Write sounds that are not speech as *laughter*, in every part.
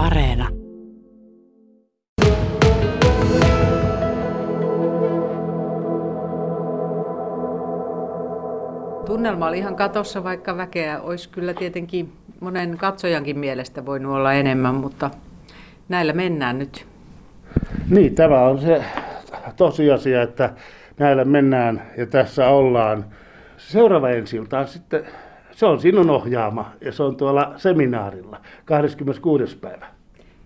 Areena. Tunnelma oli ihan katossa, vaikka väkeä olisi kyllä tietenkin monen katsojankin mielestä voinut olla enemmän, mutta näillä mennään nyt. Niin, tämä on se tosiasia, että näillä mennään ja tässä ollaan. Seuraava on sitten, se on sinun ohjaama ja se on tuolla seminaarilla 26. päivä.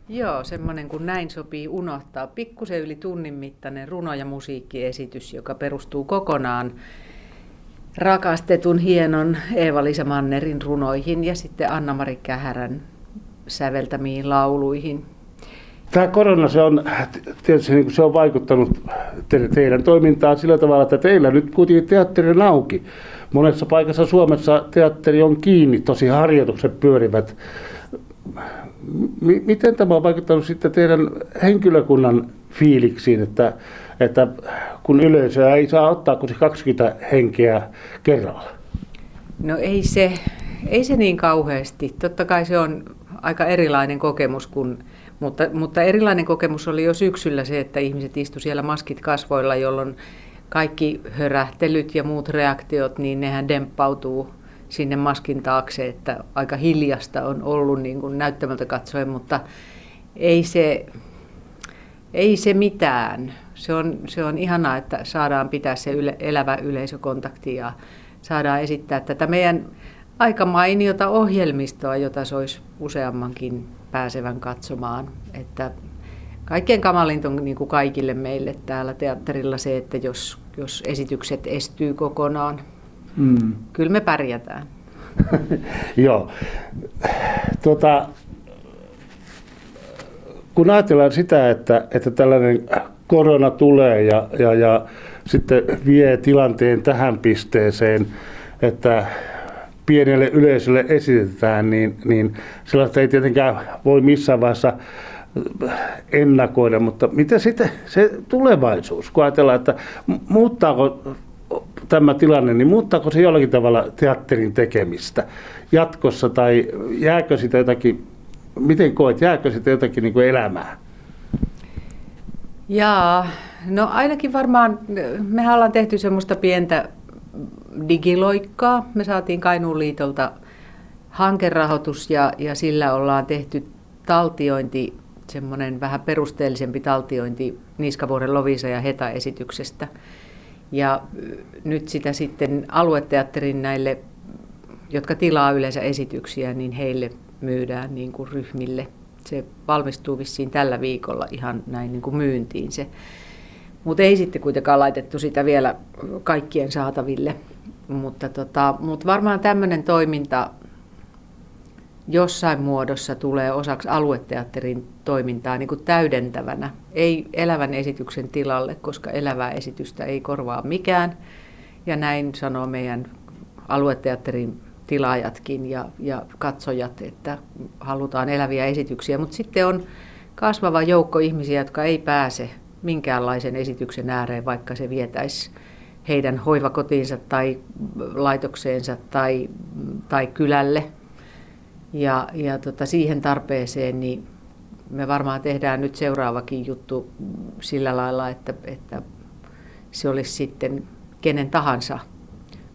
Joo, semmoinen kuin näin sopii unohtaa. Pikkusen yli tunnin mittainen runo- ja musiikkiesitys, joka perustuu kokonaan rakastetun hienon Eeva-Liisa Mannerin runoihin ja sitten Anna-Mari Kähärän säveltämiin lauluihin. Tämä korona se on, tietysti niin se on vaikuttanut te, teidän toimintaan sillä tavalla, että teillä nyt kuitenkin teatteri on auki. Monessa paikassa Suomessa teatteri on kiinni, tosi harjoitukset pyörivät. M- miten tämä on vaikuttanut sitten teidän henkilökunnan fiiliksiin, että, että kun yleisöä ei saa ottaa kuin se 20 henkeä kerralla? No ei se, ei se niin kauheasti. Totta kai se on aika erilainen kokemus kuin mutta, mutta erilainen kokemus oli jo syksyllä se, että ihmiset istu siellä maskit kasvoilla, jolloin kaikki hörähtelyt ja muut reaktiot, niin nehän demppautuu sinne maskin taakse, että aika hiljasta on ollut niin kuin näyttämältä katsoen, mutta ei se, ei se mitään. Se on, se on ihanaa, että saadaan pitää se yle, elävä yleisökontakti ja saadaan esittää tätä meidän aika mainiota ohjelmistoa, jota se olisi useammankin pääsevän katsomaan. Että kaikkein kamalinta on niin kuin kaikille meille täällä teatterilla se, että jos, jos esitykset estyy kokonaan, mm. kyllä me pärjätään. *laughs* Joo. Tuota, kun ajatellaan sitä, että, että tällainen korona tulee ja, ja, ja sitten vie tilanteen tähän pisteeseen, että pienelle yleisölle esitetään, niin, niin sellaista ei tietenkään voi missään vaiheessa ennakoida, mutta miten sitten se tulevaisuus, kun ajatellaan, että muuttaako tämä tilanne, niin muuttaako se jollakin tavalla teatterin tekemistä jatkossa tai jääkö sitä jotakin, miten koet, jääkö sitä jotakin niin kuin elämää? Jaa, no ainakin varmaan, mehän ollaan tehty semmoista pientä digiloikkaa. Me saatiin Kainuun liitolta hankerahoitus ja, ja sillä ollaan tehty taltiointi, semmoinen vähän perusteellisempi taltiointi Niskavuoren Lovisa ja Heta-esityksestä. Ja nyt sitä sitten alueteatterin näille, jotka tilaa yleensä esityksiä, niin heille myydään niin kuin ryhmille. Se valmistuu vissiin tällä viikolla ihan näin niin kuin myyntiin se. Mutta ei sitten kuitenkaan laitettu sitä vielä kaikkien saataville. Mutta tota, mut varmaan tämmöinen toiminta jossain muodossa tulee osaksi alueteatterin toimintaa niin kuin täydentävänä. Ei elävän esityksen tilalle, koska elävää esitystä ei korvaa mikään. Ja näin sanoo meidän alueteatterin tilaajatkin ja, ja katsojat, että halutaan eläviä esityksiä. Mutta sitten on kasvava joukko ihmisiä, jotka ei pääse minkäänlaisen esityksen ääreen, vaikka se vietäisi heidän hoivakotiinsa tai laitokseensa tai, tai kylälle. Ja, ja tota, siihen tarpeeseen niin me varmaan tehdään nyt seuraavakin juttu sillä lailla, että, että se olisi sitten kenen tahansa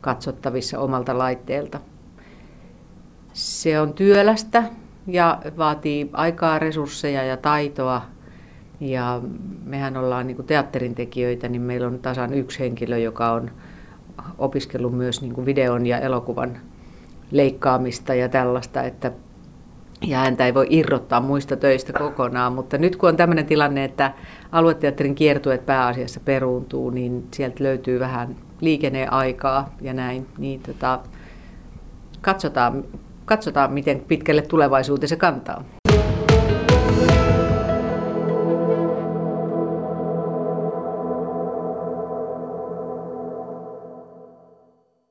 katsottavissa omalta laitteelta. Se on työlästä ja vaatii aikaa, resursseja ja taitoa ja mehän ollaan niin teatterin tekijöitä, niin meillä on tasan yksi henkilö, joka on opiskellut myös niin videon ja elokuvan leikkaamista ja tällaista, että ja häntä ei voi irrottaa muista töistä kokonaan, mutta nyt kun on tämmöinen tilanne, että alueteatterin kiertueet pääasiassa peruuntuu, niin sieltä löytyy vähän liikenneaikaa ja näin, niin tota, katsotaan, katsotaan, miten pitkälle tulevaisuuteen se kantaa.